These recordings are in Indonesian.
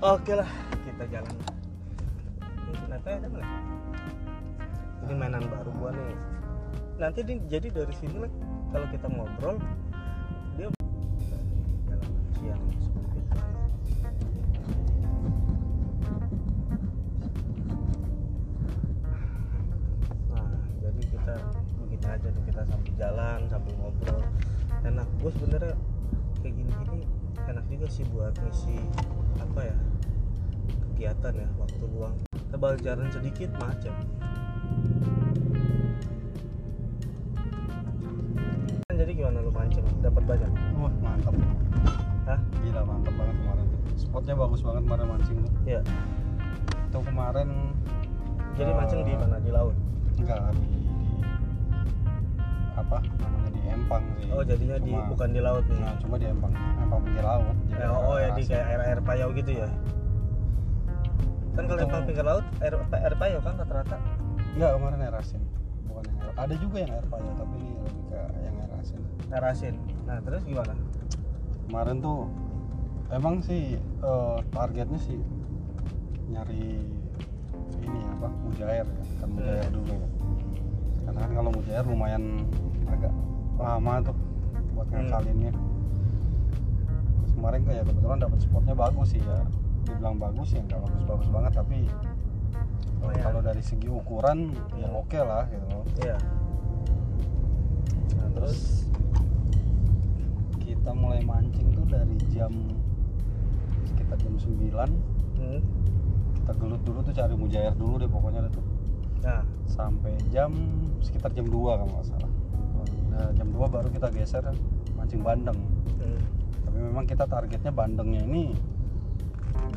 Oke lah, kita jalan. Ini Kenapa ada mana? Ini mainan baru gua nih. Nanti di, jadi dari sini lah kalau kita ngobrol dia jalan siang seperti itu. Nah, jadi kita begini aja kita sambil jalan sambil ngobrol. Enak. Gue sebenarnya kayak gini-gini enak juga sih buat ngisi apa ya kegiatan ya waktu luang tebal jalan sedikit macet jadi gimana lu mancing dapat banyak Wah mantap. Hah? Gila mantap banget kemarin tuh. Spotnya bagus banget kemarin mancing tuh. ya Itu kemarin jadi eh, mancing di mana di laut Enggak di, di apa namanya di Empang sih. oh jadinya di Cuma- bukan di laut nih Nah, cuma di Empang, Empang pinggir laut. Jadi Eh, oh ya di kayak air air payau gitu ya kan kalau Itu- empang pinggir laut air air payau kan rata-rata Enggak, kemarin air asin. Bukan yang air. Ada juga yang air payau, tapi ini lebih ke yang air asin. air asin nah terus gimana Kemarin tuh emang sih eh, targetnya sih nyari ini apa mujair ya, kan mujair Hmm. dulu ya. Karena kan kalau mujair lumayan agak lama tuh buat Hmm. ngakalinnya. Terus kemarin kayak kebetulan dapat spotnya bagus sih ya. Dibilang bagus ya nggak bagus-bagus banget tapi eh, Lumayan. kalau dari segi ukuran ya Hmm. oke lah gitu loh. iya nah terus kita mulai mancing tuh dari jam sekitar jam 9 hmm. kita gelut dulu tuh cari mujair dulu deh pokoknya deh tuh nah sampai jam sekitar jam 2 kalau nggak salah nah, jam 2 baru kita geser mancing bandeng hmm. tapi memang kita targetnya bandengnya ini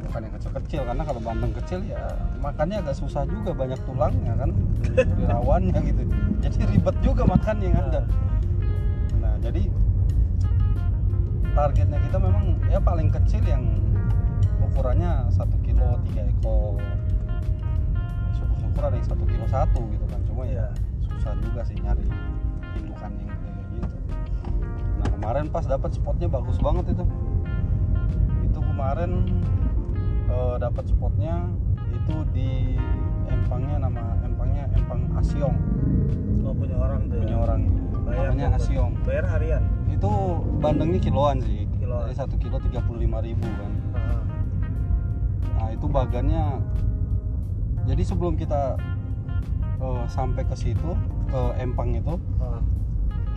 bukan yang kecil-kecil karena kalau bandeng kecil ya makannya agak susah juga banyak tulangnya kan rawannya gitu. Jadi ribet juga makannya kan Dan- nah jadi targetnya kita memang ya paling kecil yang ukurannya satu kilo tiga ekor. Syukur-syukur ada yang satu kilo satu gitu kan cuma ya Iya. susah juga sih nyari indukan yang kayak gitu. Nah kemarin pas dapat spotnya bagus banget itu. Itu kemarin eh, dapat spotnya itu di empangnya nama empangnya empang Asyong oh punya orang tuh punya ya orang namanya berapa? Asyong bayar harian? Itu bandengnya kiloan sih. Kiloan. jadi satu kilo tiga ribu kan. Heeh. nah itu bagannya. Jadi sebelum kita eh, sampai ke situ ke empang itu Heeh.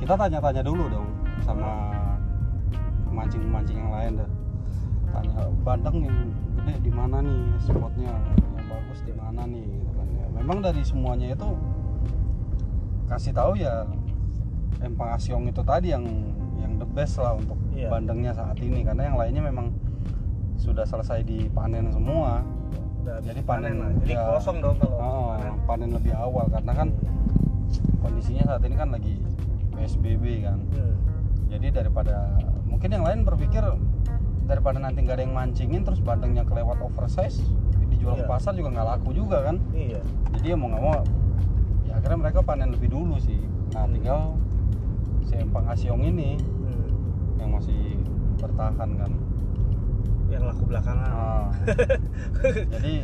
kita tanya-tanya dulu dong sama mancing-mancing yang lain dah. Tanya bandeng yang gede di mana nih spotnya yang bagus di mana nih gitu kan ya memang dari semuanya itu kasih tahu ya empang asyong itu tadi yang yang the best lah untuk Iya. bandengnya saat ini karena yang lainnya memang sudah selesai dipanen semua Udah Jadi panen, lah jadi ya. kosong dong kalau Oh, panen. panen lebih awal karena kan kondisinya saat ini kan lagi PSBB kan Hmm. jadi daripada mungkin yang lain berpikir daripada nanti nggak ada yang mancingin terus bandengnya kelewat oversize dijual ke Iya. pasar juga nggak laku juga kan. Iya. Jadi ya mau nggak mau ya akhirnya mereka panen lebih dulu sih. Nah Hmm. tinggal si empang asyong ini Hmm. yang masih bertahan kan. Yang laku belakangan. Nah, jadi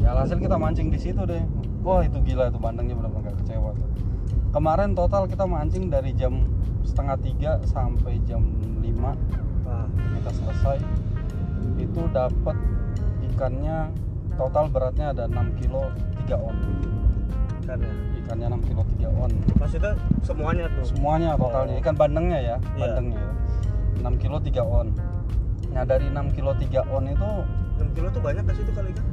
ya hasil kita mancing di situ deh. Wah itu gila itu bandengnya benar-benar kecewa tuh. Kemarin total kita mancing dari jam setengah tiga sampai jam 5 Nah, kita selesai. Itu dapat ikannya total beratnya ada 6 kilo 3 on. Ikannya? Ikannya 6 kilo 3 on. Maksudnya semuanya tuh? Semuanya totalnya. Oh. ikan bandengnya ya? Iya. bandengnya ya. 6 kilo 3 on. Nah dari 6 kilo 3 on itu 6 kilo tuh banyak ke situ kali kan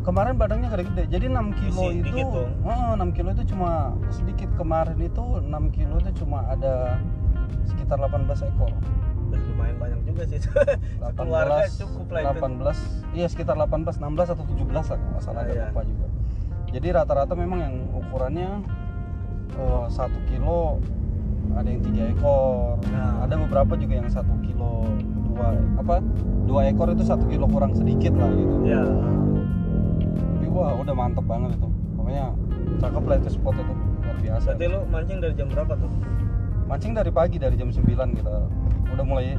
kemarin badannya gede-gede jadi 6 kilo Isi itu oh, 6 kilo itu cuma sedikit. Kemarin itu 6 kilo itu cuma ada sekitar 18 ekor Lumayan banyak juga sih. Itu 18 keluarga cukup lah itu. 18 iya sekitar 18 16 atau 17 lah kalau salah Ah, agak iya. lupa juga. Jadi rata-rata memang yang ukurannya eh, satu kilo ada yang tiga ekor. Nah. ada beberapa juga yang satu kilo dua apa dua ekor itu satu kilo kurang sedikit lah gitu. Ya tapi wah udah mantep banget itu. Pokoknya cakep lah itu spot itu luar biasa. Berarti lu mancing dari jam berapa tuh mancing dari pagi dari jam 9 kita udah mulai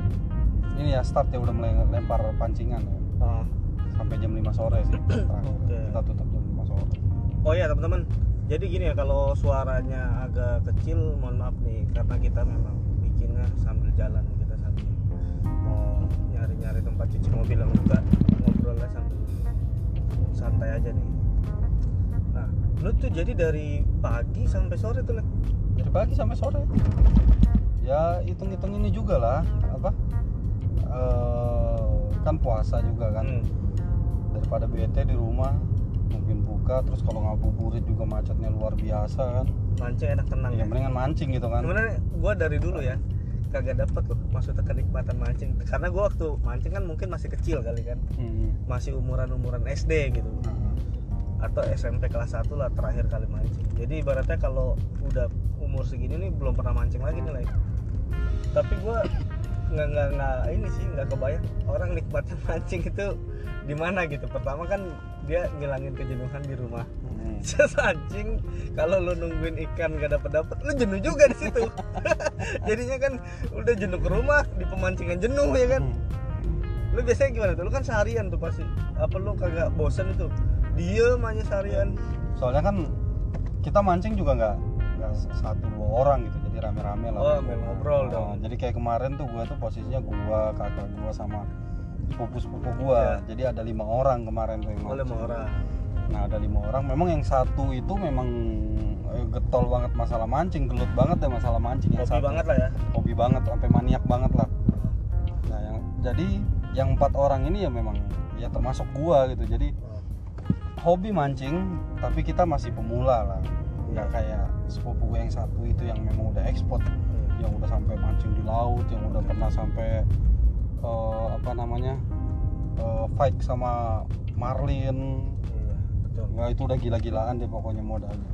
ini ya start ya udah mulai lempar pancingan ya Ah. sampai jam 5 sore sih terakhir. Oke. kita tutup jam 5 sore Oh iya teman-teman, jadi gini ya kalau suaranya agak kecil, mohon maaf nih karena kita memang bikinnya sambil jalan kita sambil mau nyari-nyari tempat cuci mobil yang juga ngobrolnya sambil santai aja nih. Lu tuh jadi dari pagi sampai sore tuh, dari pagi sampai sore. Ya hitung-hitung ini juga lah apa Eh, kan puasa juga kan. Hmm. daripada bete di rumah mungkin buka terus kalau ngabuburit juga macetnya luar biasa kan. Mancing enak tenang ya ya. mendingan mancing gitu kan. Sebenarnya gua dari dulu ya kagak dapet loh maksudnya kenikmatan mancing. Karena gua waktu mancing kan mungkin masih kecil kali kan. Hmm. masih umuran-umuran SD gitu. Nah, atau SMP kelas 1 lah terakhir kali mancing. Jadi ibaratnya kalau udah umur segini nih belum pernah mancing lagi nih like. tapi gua nggak nggak nggak ini sih nggak kebayang orang nikmatnya mancing itu di mana gitu. Pertama kan dia ngilangin kejenuhan di rumah. Hmm. Anjing kalau lu nungguin ikan gak dapet dapet lu jenuh juga di situ. Jadinya kan udah jenuh ke rumah di pemancingan jenuh ya kan? Hmm. lu biasanya gimana tuh? Lu kan seharian tuh pasti. Apa lu kagak bosen itu diem aja seharian. Soalnya kan kita mancing juga nggak nggak satu dua orang gitu. Jadi rame-rame lah. Oh, ngobrol Oh, dong. jadi kayak kemarin tuh gua tuh posisinya gua kakak gua sama sepupu-sepupu gua. Ya. jadi ada lima orang kemarin tuh yang oleh mancing. orang. Nah ada lima orang. Memang yang satu itu memang eh, getol banget masalah mancing. Gelut banget deh masalah mancing yang hobi satu. banget lah ya. Hobi banget sampai maniak banget lah. Nah yang jadi yang empat orang ini ya memang ya termasuk gua gitu. Jadi hobi mancing tapi kita masih pemula lah. Nggak kayak sepupu gue yang satu itu yang memang udah ekspor yang udah sampai mancing di laut yang udah pernah sampai eh, apa namanya eh, fight sama marlin. Iya betul. Nggak itu udah gila-gilaan deh pokoknya modalnya.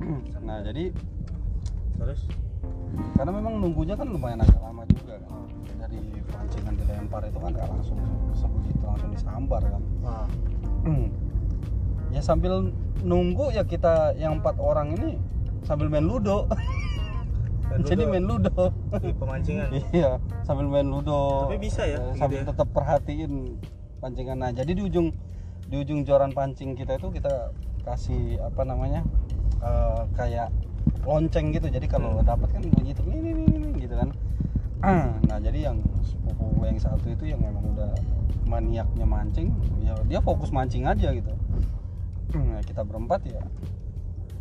Nah jadi terus? karena memang nunggunya kan lumayan agak lama juga kan. Dari pancingan dilempar itu kan nggak langsung sebegitu langsung disambar kan. Ah, ya sambil nunggu ya kita yang empat orang ini sambil main ludo. Main jadi ludo. main ludo. Di pemancingan. Iya sambil main ludo. Tapi bisa ya, Eh, gitu sambil ya? tetap perhatiin pancingan. Nah jadi di ujung di ujung joran pancing kita itu kita kasih apa namanya eh, kayak lonceng gitu. Jadi kalau Hmm. dapat kan bunyi ini ini ini gitu kan. Nah jadi yang sepupu yang satu itu yang memang udah maniaknya mancing ya dia fokus mancing aja gitu. Nah, kita berempat ya.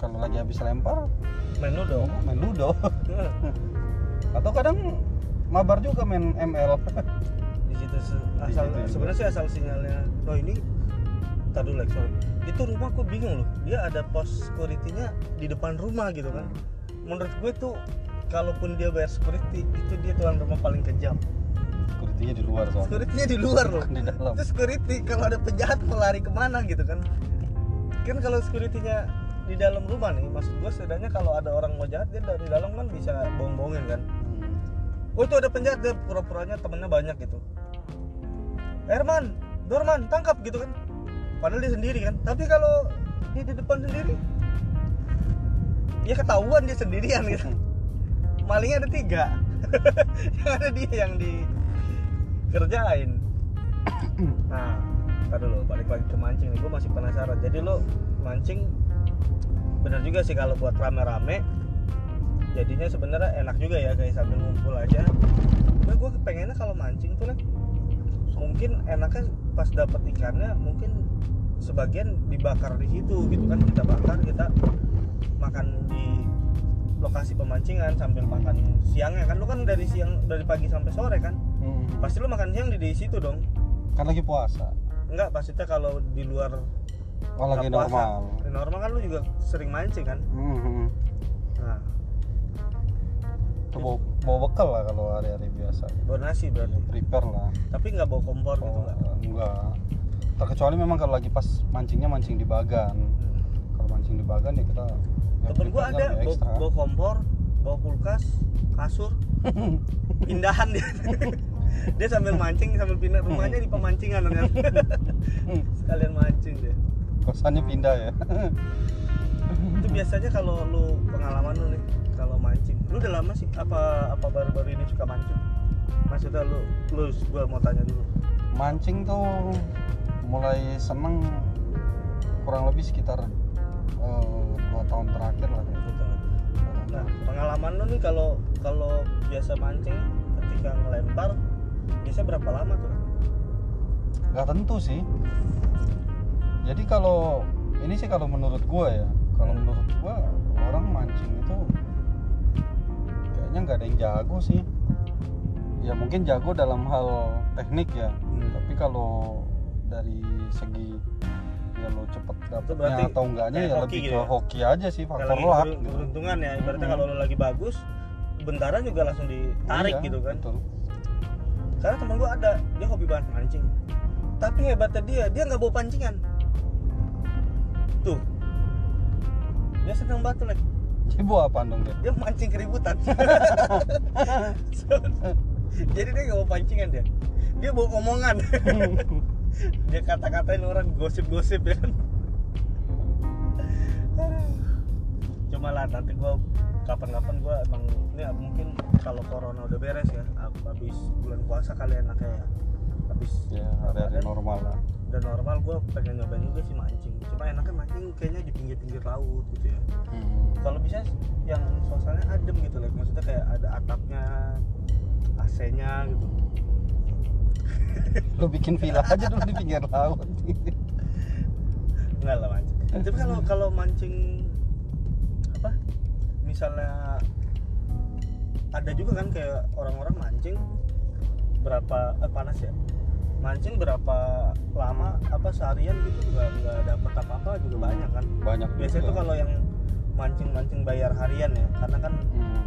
Kalau lagi habis lempar main ludo. main ludo. Atau kadang mabar juga main ML di situ asal sebenarnya sih asal sinyalnya. Oh ini Tadi like, sorry. itu rumah gue bingung loh. Dia ada pos security-nya di depan rumah gitu kan. Menurut gue tuh kalaupun dia bayar security itu dia tuan rumah paling kejam security di luar soalnya. Security-nya di luar loh. Di dalam. Itu security kalau ada penjahat mau lari ke mana gitu kan. Kan kalau security-nya di dalam rumah nih maksud gue setidaknya kalau ada orang mau jahat dia dari dalam kan bisa bohong-bohongin kan. Hmm. oh itu ada penjahat dia pura-puranya temennya banyak gitu. Herman Dorman tangkap gitu kan. Padahal dia sendiri kan. Tapi kalau dia di depan sendiri ya ketahuan dia sendirian gitu. Malingnya ada tiga. Yang ada dia yang dikerjain nah ntar dulu balik lagi ke mancing nih gue masih penasaran. Jadi lo mancing bener juga sih kalau buat rame-rame jadinya sebenarnya enak juga ya kayak sambil ngumpul aja. Nah, gue pengennya kalau mancing tuh Lek, mungkin enaknya pas dapet ikannya mungkin sebagian dibakar di situ gitu kan kita bakar kita makan di lokasi pemancingan sambil makan siangnya. Kan lu kan dari siang dari pagi sampai sore kan? Hmm. pasti lu makan siang di, di situ dong. Kan lagi puasa. Enggak maksudnya kalau di luar oh lagi puasa. normal. Di normal kan lu juga sering mancing kan? Hmm. nah. Bawa, bawa bekal lah kalau hari-hari biasa. Bawa nasi berarti. Prepare lah. Tapi nggak bawa kompor gitu oh, nggak? enggak. Terkecuali memang kalau lagi pas mancingnya mancing di bagan. Kalau mancing di bagan ya kita ya temen gua prepare-nya ada bawa, kompor bawa kulkas kasur. Pindahan dia. Dia sambil mancing sambil pindah rumahnya di pemancingan kan sekalian mancing dia. Kosannya pindah ya. Itu biasanya kalau lu pengalaman lu nih kalau mancing lu udah lama sih? Apa apa baru-baru ini suka mancing? Maksudnya lu lu gua mau tanya dulu. Mancing tuh mulai seneng kurang lebih sekitar dua tahun terakhir lah ya. gitu nah pengalaman lu nih kalau kalau biasa mancing ketika ngelempar biasa berapa lama tuh nggak tentu sih jadi kalau ini sih kalau menurut gua ya kalau Hmm. menurut gua orang mancing itu kayaknya nggak ada yang jago sih ya mungkin jago dalam hal teknik ya Hmm. tapi kalau dari segi ya lo cepet dapetnya atau enggaknya ya lebih gitu ke ya? hoki aja sih faktor lagi luck gitu. beruntungan ya ibaratnya Hmm. kalau lu lagi bagus bentaran juga langsung ditarik Iya, gitu kan betul. karena temen gua ada dia hobi banget mancing tapi hebatnya dia dia nggak bawa pancingan tuh dia seneng banget like. Jadi bawa apa dong dia? dia mancing keributan jadi dia nggak bawa pancingan dia dia bawa omongan dia kata-katain orang gosip-gosip ya kan? Cuma lah nanti gua kapan-kapan gua emang ini ya, mungkin kalau corona udah beres ya ab- habis bulan puasa kalian kayak habis ya. Hari-hari Ramadan, normal lah. udah normal gua pengen nyobain juga sih mancing cuma enaknya mancing kayaknya di pinggir-pinggir laut gitu ya. Hmm. kalau bisa yang suasananya adem gitu lah maksudnya kayak ada atapnya AC-nya gitu Lo bikin villa aja dulu di pinggir laut. enggak lah mancing tapi kalau kalau mancing apa misalnya ada juga kan kayak orang-orang mancing berapa eh, panas ya mancing berapa lama apa seharian gitu nggak nggak dapet apa apa juga banyak kan Banyak. biasanya juga. tuh kalau yang mancing mancing bayar harian ya karena kan Hmm,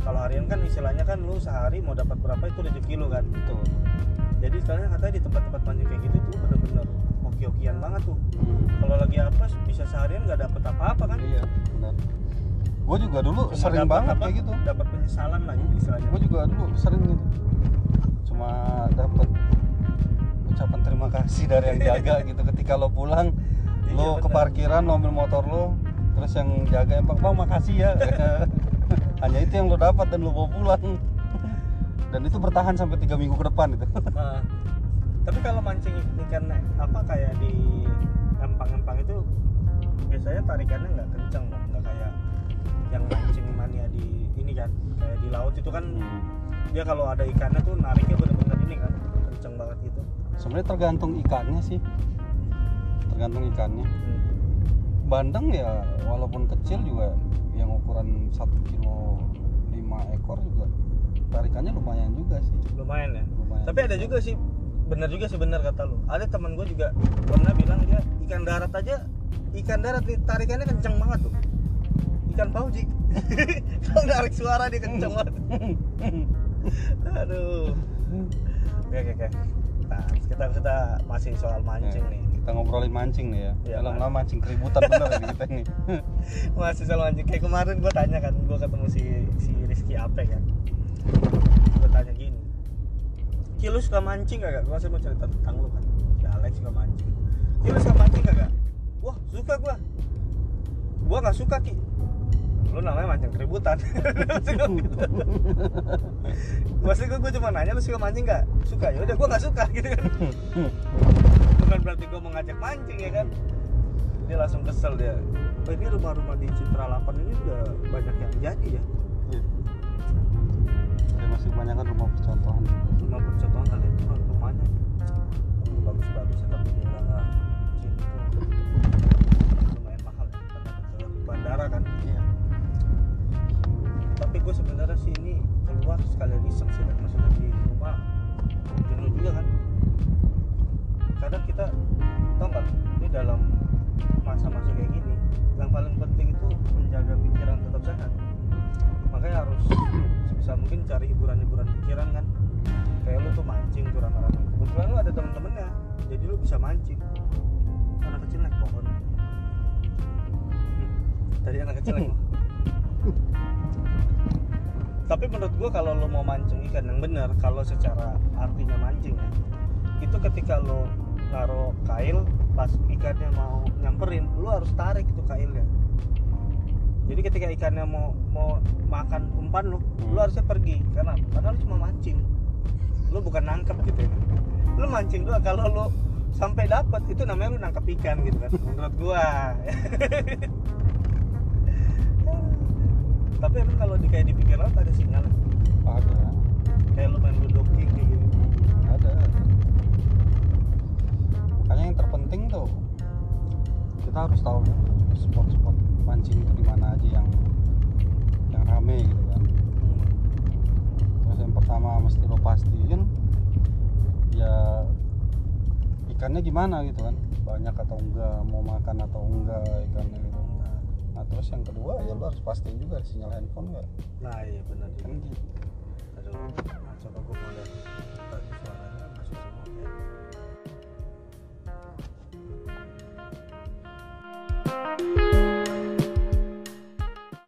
kalau harian kan istilahnya kan lu sehari mau dapat berapa itu rezeki lu kan betul. jadi istilahnya katanya di tempat-tempat mancing kayak gitu tuh bener-bener hoki-hokian banget tuh Hmm. kalau lagi apa bisa seharian nggak dapet apa-apa kan Iya, benar. Gue juga dulu Cuma sering dapet banget kayak gitu. dapat penyesalan lah gitu istilahnya Gue juga dulu sering gitu. Cuma dapat ucapan terima kasih dari yang jaga gitu ketika lo pulang Iya, lo ke bener. parkiran lo ambil motor lo terus yang jaga bang bang makasih ya hanya itu yang lo dapat dan lo bawa pulang. Dan itu bertahan sampai tiga minggu ke depan itu. Nah, tapi kalau mancing ikan apa kayak di empang-empang itu biasanya tarikannya nggak kenceng nggak kayak yang mancing mania di ini kan kayak di laut itu kan Hmm. dia kalau ada ikannya tuh nariknya bener-bener ini kan kenceng banget gitu. Sebenarnya tergantung ikannya sih. Tergantung ikannya. Hmm. bandeng ya walaupun kecil juga yang ukuran satu kilo lima ekor juga. Tarikannya lumayan juga sih. Lumayan ya. Lumayan tapi ada juga. sih bener juga sih bener kata lu. Ada teman gue juga pernah bilang dia ikan darat aja ikan darat nih tarikannya kenceng banget tuh. Ikan pauji kalau narik suara dia kenceng banget? Aduh. Oke oke oke. Nah kita kita masih soal mancing nih kita ngobrolin mancing nih ya. Iya, dalam lama mancing keributan bener ini kita ini masih soal mancing. Kayak kemarin gue tanya kan gue ketemu si si Rizky Ape kan. Gue tanya gini Ki lu suka mancing kagak? Gue mau cerita tentang lu kan. Si Alex suka mancing. Ki lu suka mancing kagak? Wah suka gua. Gua gak suka Ki. Lu namanya mancing keributan. Maksudnya gue cuma nanya lu suka mancing gak? Suka. Ya udah gua gak suka gitu kan Bukan berarti gua mau ngajak mancing ya kan? Dia langsung kesel dia Oh ini rumah-rumah di Citra 8 ini juga cari hiburan-hiburan pikiran kan. Kayak lu tuh mancing tuh rame-rame. Kebetulan lu ada temen-temennya jadi lu bisa mancing. Anak kecil naik pohon. Tadi anak kecil naik tapi menurut gua kalau lo mau mancing ikan yang benar kalau secara artinya mancing ya itu ketika lo naruh kail pas ikannya mau nyamperin lo harus tarik tuh kailnya jadi ketika ikannya mau mau makan umpan lo Hmm. lo harusnya pergi. Karena karena lo cuma mancing. Lu bukan nangkep gitu ya. Lu mancing doang kalau lu sampai dapat itu namanya lu nangkep ikan gitu kan menurut gua. Tapi emang kalau di kayak di pinggir laut ada sinyal ada. Kayak lu main ludok kayak gitu. Ada. Makanya yang terpenting tuh kita harus tahu spot-spot mancing itu di mana aja yang yang rame gitu kan. Hmm. terus yang pertama mesti lo pastiin ya ikannya gimana gitu kan. Banyak atau enggak mau makan atau enggak ikannya gitu. Nah terus yang kedua ya lo harus pastiin juga sinyal handphone nggak? Nah iya benar kan gitu. Aduh nah, coba gua mau lihat